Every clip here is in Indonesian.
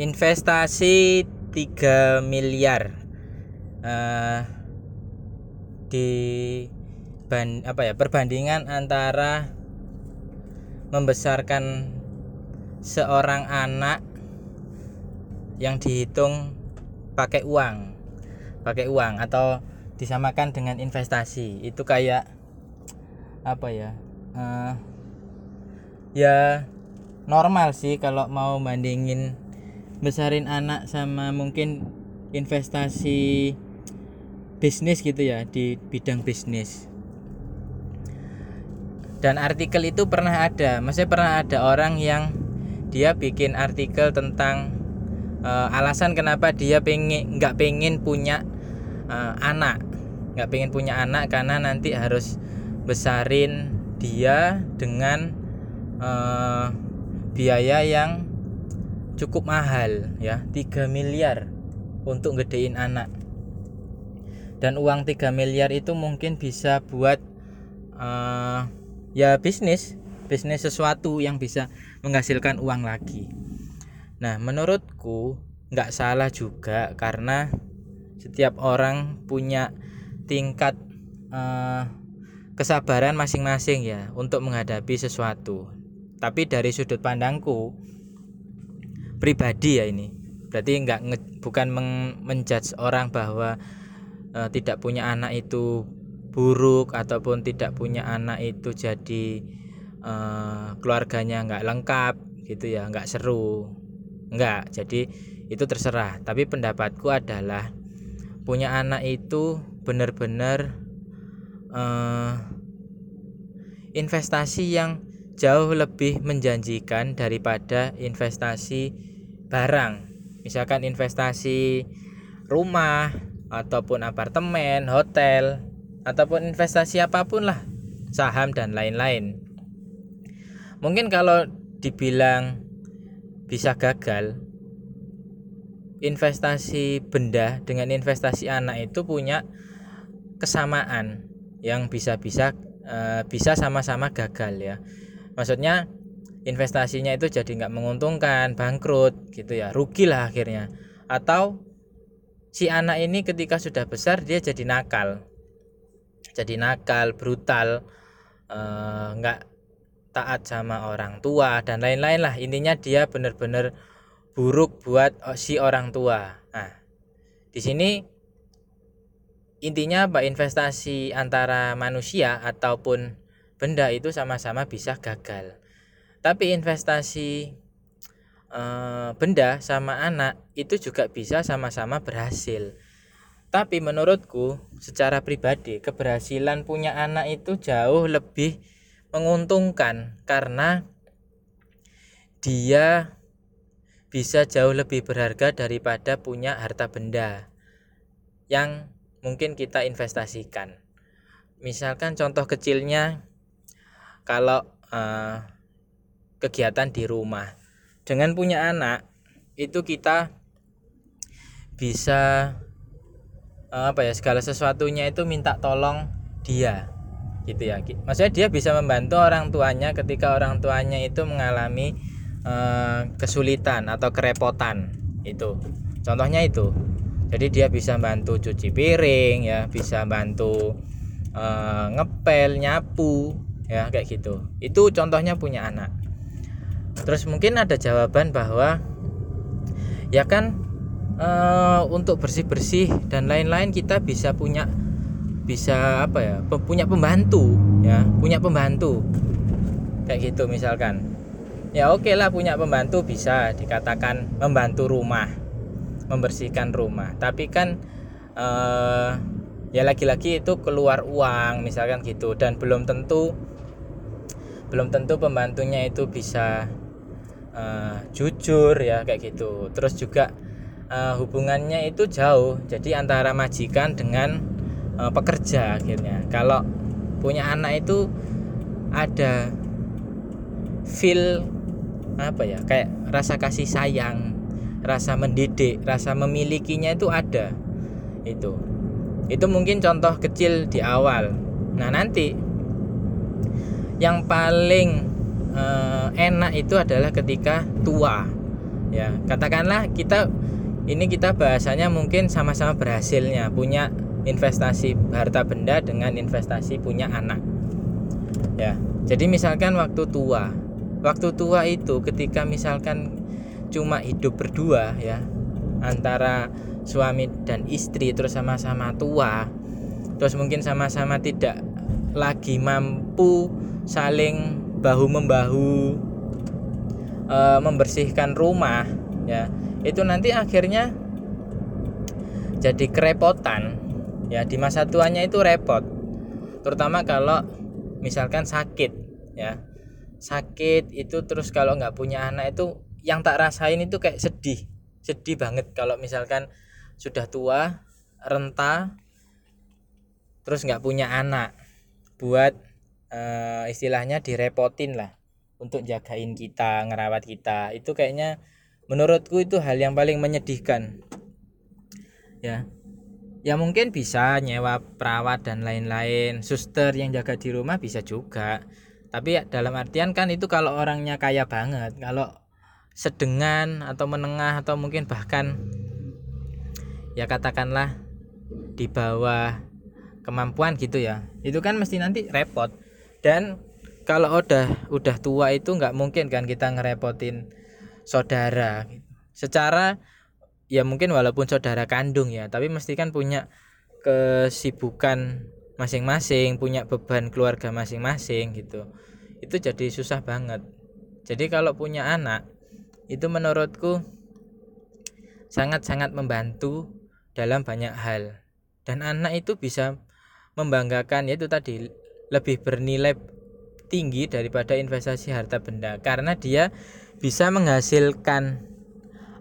investasi 3 miliar. Uh, di ban, apa ya perbandingan antara membesarkan seorang anak yang dihitung pakai uang pakai uang atau disamakan dengan investasi. Itu kayak apa ya uh, ya normal sih kalau mau bandingin besarin anak sama mungkin investasi bisnis gitu ya di bidang bisnis. Dan artikel itu pernah ada maksudnya pernah ada orang yang dia bikin artikel tentang uh, alasan kenapa dia pengen nggak pengen punya uh, anak. Nggak pengen punya anak karena nanti harus besarin dia dengan uh, biaya yang cukup mahal ya. 3 miliar untuk gedein anak. Dan uang 3 miliar itu mungkin bisa buat uh, ya bisnis bisnis sesuatu yang bisa menghasilkan uang lagi. Nah menurutku nggak salah juga karena setiap orang punya tingkat uh, kesabaran masing-masing ya untuk menghadapi sesuatu. Tapi dari sudut pandangku pribadi ya ini. Berarti nggak bukan men menjudge orang bahwa e, tidak punya anak itu buruk ataupun tidak punya anak itu jadi e, keluarganya nggak lengkap gitu ya nggak seru. Nggak jadi itu terserah. Tapi pendapatku adalah punya anak itu benar-benar e, investasi yang jauh lebih menjanjikan daripada investasi barang. Misalkan investasi rumah ataupun apartemen hotel ataupun investasi apa pun lah saham dan lain-lain. Mungkin kalau dibilang bisa gagal investasi benda dengan investasi anak itu punya kesamaan yang bisa-bisa uh, bisa sama-sama gagal ya maksudnya investasinya itu jadi nggak menguntungkan bangkrut gitu ya. Rugi lah akhirnya. Atau si anak ini ketika sudah besar dia jadi nakal. Jadi nakal brutal eh, nggak taat sama orang tua dan lain-lain lah. Intinya dia benar-benar buruk buat oh, si orang tua. Nah di sini intinya apa? Investasi antara manusia ataupun benda itu sama-sama bisa gagal tapi investasi e, benda sama anak itu juga bisa sama-sama berhasil tapi menurutku secara pribadi keberhasilan punya anak itu jauh lebih menguntungkan karena dia bisa jauh lebih berharga daripada punya harta benda yang mungkin kita investasikan. Misalkan contoh kecilnya kalau uh, kegiatan di rumah. Dengan punya anak itu kita bisa eh, apa ya segala sesuatunya itu minta tolong dia gitu ya maksudnya dia bisa membantu orang tuanya ketika orang tuanya itu mengalami uh, kesulitan atau kerepotan itu. Contohnya itu. Jadi dia bisa bantu cuci piring ya bisa bantu uh, ngepel nyapu ya kayak gitu. Itu contohnya punya anak. Terus mungkin ada jawaban bahwa ya kan e, untuk bersih bersih dan lain-lain kita bisa punya bisa apa ya punya pembantu ya punya pembantu. Kayak gitu misalkan. Ya oke okay lah punya pembantu bisa dikatakan membantu rumah membersihkan rumah. Tapi kan e, ya lagi-lagi itu keluar uang misalkan gitu. Dan belum tentu belum tentu pembantunya itu bisa uh, jujur ya kayak gitu. Terus juga uh, hubungannya itu jauh. Jadi antara majikan dengan uh, pekerja akhirnya. Kalau punya anak itu ada feel apa ya kayak rasa kasih sayang rasa mendidik rasa memilikinya itu ada. Itu. Itu mungkin contoh kecil di awal. Nah nanti yang paling uh, enak itu adalah ketika tua. Ya katakanlah kita ini kita bahasanya mungkin sama-sama berhasilnya punya investasi harta benda dengan investasi punya anak. Ya jadi misalkan waktu tua. Waktu tua itu ketika misalkan cuma hidup berdua ya antara suami dan istri terus sama-sama tua terus mungkin sama-sama tidak lagi mampu saling bahu membahu e, membersihkan rumah ya. Itu nanti akhirnya jadi kerepotan ya. Di masa tuanya itu repot terutama kalau misalkan sakit ya. Sakit itu terus kalau nggak punya anak itu yang tak rasain itu kayak sedih sedih banget kalau misalkan sudah tua renta terus nggak punya anak buat uh, istilahnya direpotin lah untuk jagain kita ngerawat kita. Itu kayaknya menurutku itu hal yang paling menyedihkan. Ya. Ya mungkin bisa nyewa perawat dan lain-lain suster yang jaga di rumah bisa juga. Tapi dalam artian kan itu kalau orangnya kaya banget kalau sedengan atau menengah atau mungkin bahkan ya katakanlah di bawah kemampuan gitu ya. Itu kan mesti nanti repot dan kalau udah udah tua itu nggak mungkin kan kita ngerepotin saudara secara ya mungkin walaupun saudara kandung ya tapi mesti kan punya kesibukan masing-masing punya beban keluarga masing-masing gitu. Itu jadi susah banget. Jadi kalau punya anak itu menurutku sangat-sangat membantu dalam banyak hal. Dan anak itu bisa membanggakan yaitu tadi lebih bernilai tinggi daripada investasi harta benda karena dia bisa menghasilkan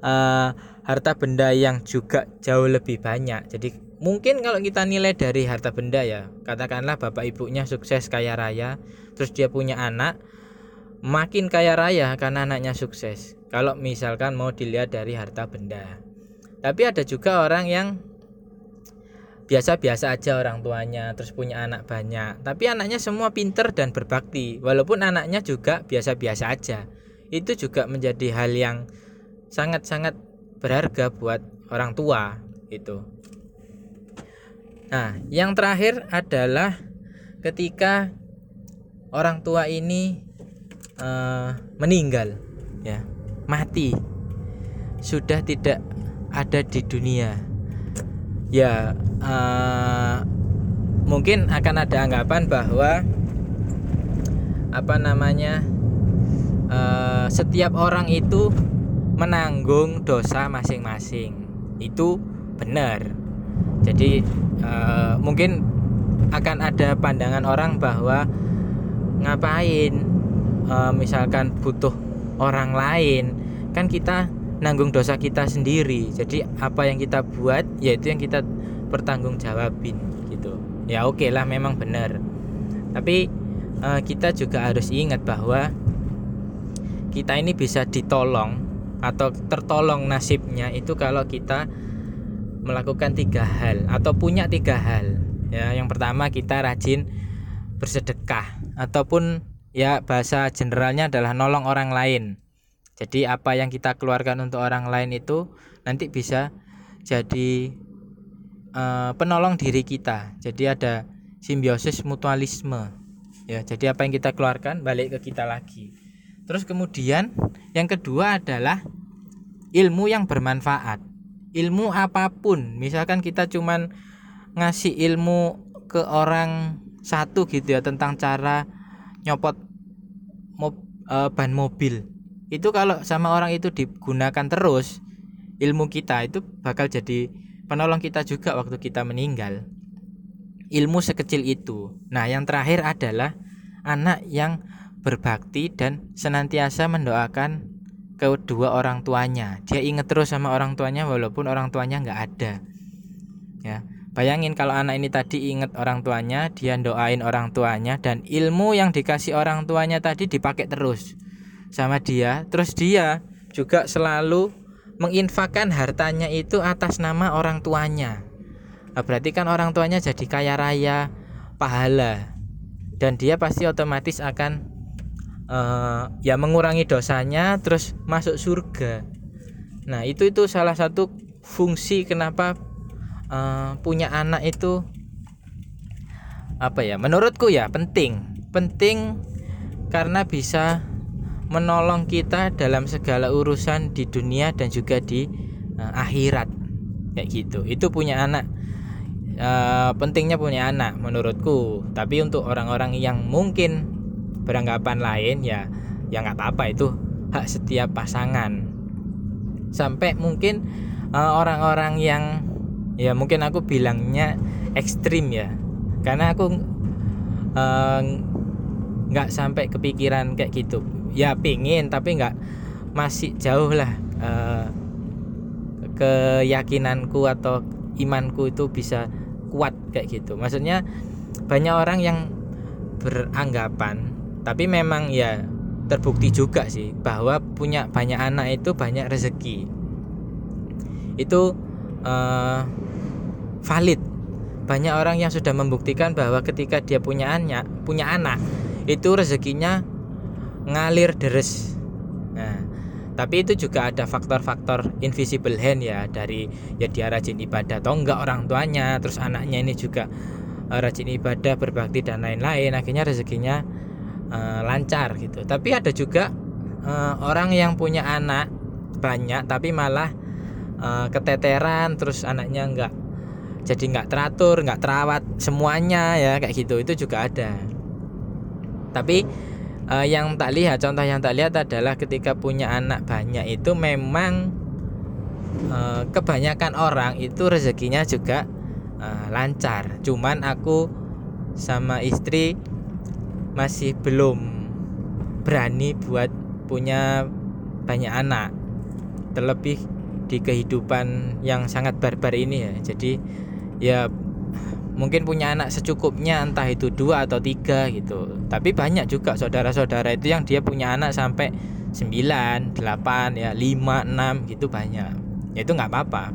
uh, harta benda yang juga jauh lebih banyak. Jadi mungkin kalau kita nilai dari harta benda ya, katakanlah bapak ibunya sukses kaya raya, terus dia punya anak, makin kaya raya karena anaknya sukses. Kalau misalkan mau dilihat dari harta benda. Tapi ada juga orang yang biasa-biasa aja orang tuanya terus punya anak banyak tapi anaknya semua pinter dan berbakti walaupun anaknya juga biasa-biasa aja itu juga menjadi hal yang sangat-sangat berharga buat orang tua itu. Nah, yang terakhir adalah ketika orang tua ini uh, meninggal, ya, mati, sudah tidak ada di dunia. Ya, uh, mungkin akan ada anggapan bahwa apa namanya uh, setiap orang itu menanggung dosa masing-masing. Itu benar. Jadi uh, mungkin akan ada pandangan orang bahwa ngapain uh, misalkan butuh orang lain. Kan kita nanggung dosa kita sendiri. Jadi apa yang kita buat yaitu yang kita pertanggungjawabin gitu. Ya oke okay lah memang benar. Tapi uh, kita juga harus ingat bahwa kita ini bisa ditolong atau tertolong nasibnya itu kalau kita melakukan tiga hal atau punya tiga hal. Ya yang pertama kita rajin bersedekah ataupun ya bahasa generalnya adalah nolong orang lain jadi apa yang kita keluarkan untuk orang lain itu nanti bisa jadi uh, penolong diri kita jadi ada simbiosis mutualisme ya jadi apa yang kita keluarkan balik ke kita lagi Terus kemudian yang kedua adalah ilmu yang bermanfaat. Ilmu apa pun, misalkan kita cuman ngasih ilmu ke orang satu gitu ya tentang cara nyopot mob, e, ban mobil. Itu kalau sama orang itu digunakan terus, ilmu kita itu bakal jadi penolong kita juga waktu kita meninggal. Ilmu sekecil itu. Nah, yang terakhir adalah anak yang berbakti dan senantiasa mendoakan kedua orang tuanya. Dia ingat terus sama orang tuanya walaupun orang tuanya nggak ada. Ya, bayangin kalau anak ini tadi ingat orang tuanya, dia doain orang tuanya dan ilmu yang dikasih orang tuanya tadi dipakai terus sama dia. Terus dia juga selalu menginfakkan hartanya itu atas nama orang tuanya. Nah, berarti kan orang tuanya jadi kaya raya, pahala. Dan dia pasti otomatis akan uh, ya mengurangi dosanya terus masuk surga nah itu itu salah satu fungsi kenapa uh, punya anak itu apa ya menurutku ya penting penting karena bisa menolong kita dalam segala urusan di dunia dan juga di uh, akhirat. Kayak gitu. Itu punya anak. Uh, pentingnya punya anak menurutku. Tapi untuk orang-orang yang mungkin beranggapan lain ya ya nggak apa-apa. Itu hak setiap pasangan. Sampai mungkin eh, orang-orang uh, yang ya mungkin aku bilangnya ekstrim ya. Karena aku nggak uh, sampai kepikiran kayak gitu ya pingin tapi nggak masih jauh lah uh, keyakinanku atau imanku itu bisa kuat kayak gitu. Maksudnya banyak orang yang beranggapan tapi memang ya terbukti juga sih bahwa punya banyak anak itu banyak rezeki. Itu uh, valid. Banyak orang yang sudah membuktikan bahwa ketika dia punya anak punya anak itu rezekinya ngalir deres. Nah tapi itu juga ada faktor-faktor invisible hand ya dari ya dia rajin ibadah atau enggak orang tuanya terus anaknya ini juga uh, rajin ibadah berbakti dan lain-lain akhirnya rezekinya uh, lancar gitu. Tapi ada juga uh, orang yang punya anak banyak tapi malah uh, keteteran terus anaknya enggak jadi nggak teratur nggak terawat semuanya ya kayak gitu. Itu juga ada. Tapi uh, yang tak lihat contoh yang tak lihat adalah ketika punya anak banyak itu memang uh, kebanyakan orang itu rezekinya juga uh, lancar. Cuman aku sama istri masih belum berani buat punya banyak anak. Terlebih di kehidupan yang sangat barbar ini ya. Jadi ya mungkin punya anak secukupnya entah itu dua atau tiga gitu. Tapi banyak juga saudara-saudara itu yang dia punya anak sampai 9, 8 ya 5, 6 gitu banyak. Ya itu nggak apa-apa.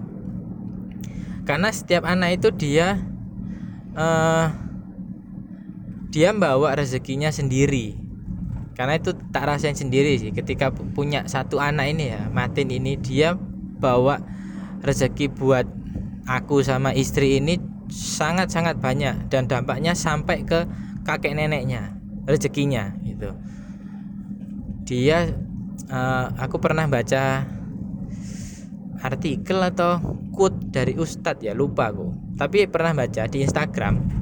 Karena setiap anak itu dia uh, dia membawa rezekinya sendiri. Karena itu tak rasain sendiri sih ketika punya satu anak ini ya Matin ini dia bawa rezeki buat aku sama istri ini sangat-sangat banyak dan dampaknya sampai ke kakek neneknya rezekinya gitu. Dia uh, aku pernah baca artikel atau quote dari ustadz ya lupa aku. Tapi pernah baca di Instagram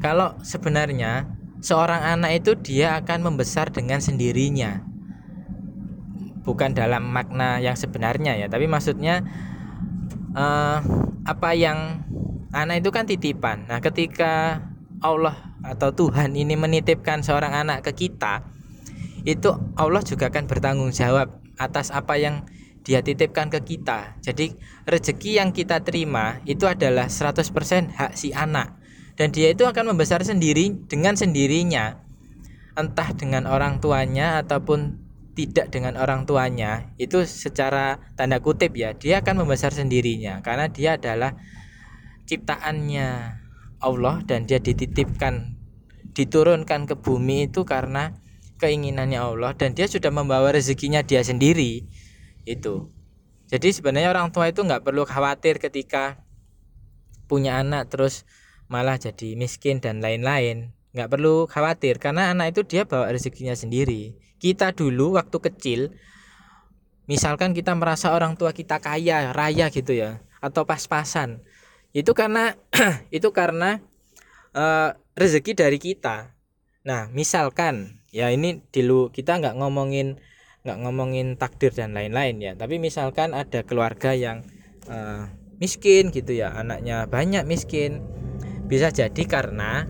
kalau sebenarnya seorang anak itu dia akan membesar dengan sendirinya. Bukan dalam makna yang sebenarnya ya tapi maksudnya uh, apa yang anak itu kan titipan nah ketika Allah atau Tuhan ini menitipkan seorang anak ke kita itu Allah juga akan bertanggung jawab atas apa yang dia titipkan ke kita. Jadi rezeki yang kita terima itu adalah 100% hak si anak dan dia itu akan membesar sendiri dengan sendirinya. Entah dengan orang tuanya ataupun tidak dengan orang tuanya, itu secara tanda kutip ya, dia akan membesar sendirinya karena dia adalah ciptaannya Allah dan dia dititipkan diturunkan ke bumi itu karena keinginannya Allah dan dia sudah membawa rezekinya dia sendiri itu. Jadi sebenarnya orang tua itu nggak perlu khawatir ketika punya anak terus malah jadi miskin dan lain-lain. Nggak perlu khawatir karena anak itu dia bawa rezekinya sendiri. Kita dulu waktu kecil misalkan kita merasa orang tua kita kaya raya gitu ya atau pas-pasan itu karena itu karena uh, rezeki dari kita. Nah misalkan ya ini dulu kita nggak ngomongin nggak ngomongin takdir dan lain-lain ya. Tapi misalkan ada keluarga yang uh, miskin gitu ya anaknya banyak miskin. Bisa jadi karena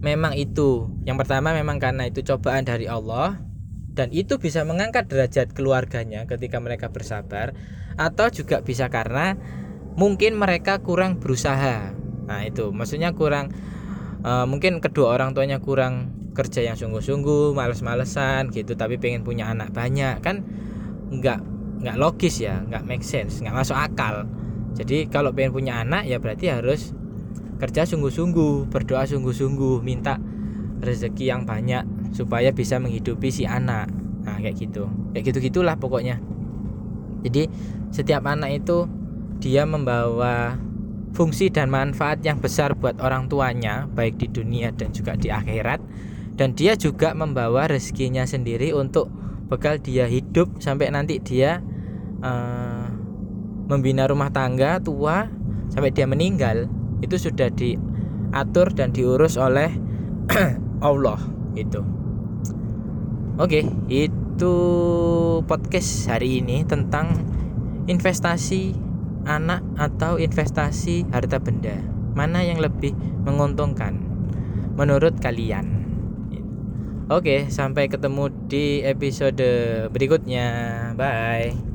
memang itu yang pertama memang karena itu cobaan dari Allah dan itu bisa mengangkat derajat keluarganya ketika mereka bersabar atau juga bisa karena mungkin mereka kurang berusaha. Nah itu. Maksudnya kurang uh, mungkin kedua orang tuanya kurang kerja yang sungguh-sungguh males-malesan gitu tapi pengen punya anak banyak kan nggak nggak logis ya nggak make sense nggak masuk akal. Jadi kalau pengen punya anak ya berarti harus kerja sungguh-sungguh berdoa sungguh-sungguh minta rezeki yang banyak supaya bisa menghidupi si anak. Nah kayak gitu. Kayak gitu gitulah pokoknya. Jadi setiap anak itu dia membawa fungsi dan manfaat yang besar buat orang tuanya baik di dunia dan juga di akhirat dan dia juga membawa rezekinya sendiri untuk bekal dia hidup sampai nanti dia uh, membina rumah tangga tua sampai dia meninggal itu sudah diatur dan diurus oleh Allah gitu. Oke, itu podcast hari ini tentang investasi anak atau investasi harta benda. Mana yang lebih menguntungkan menurut kalian? Oke, sampai ketemu di episode berikutnya. Bye.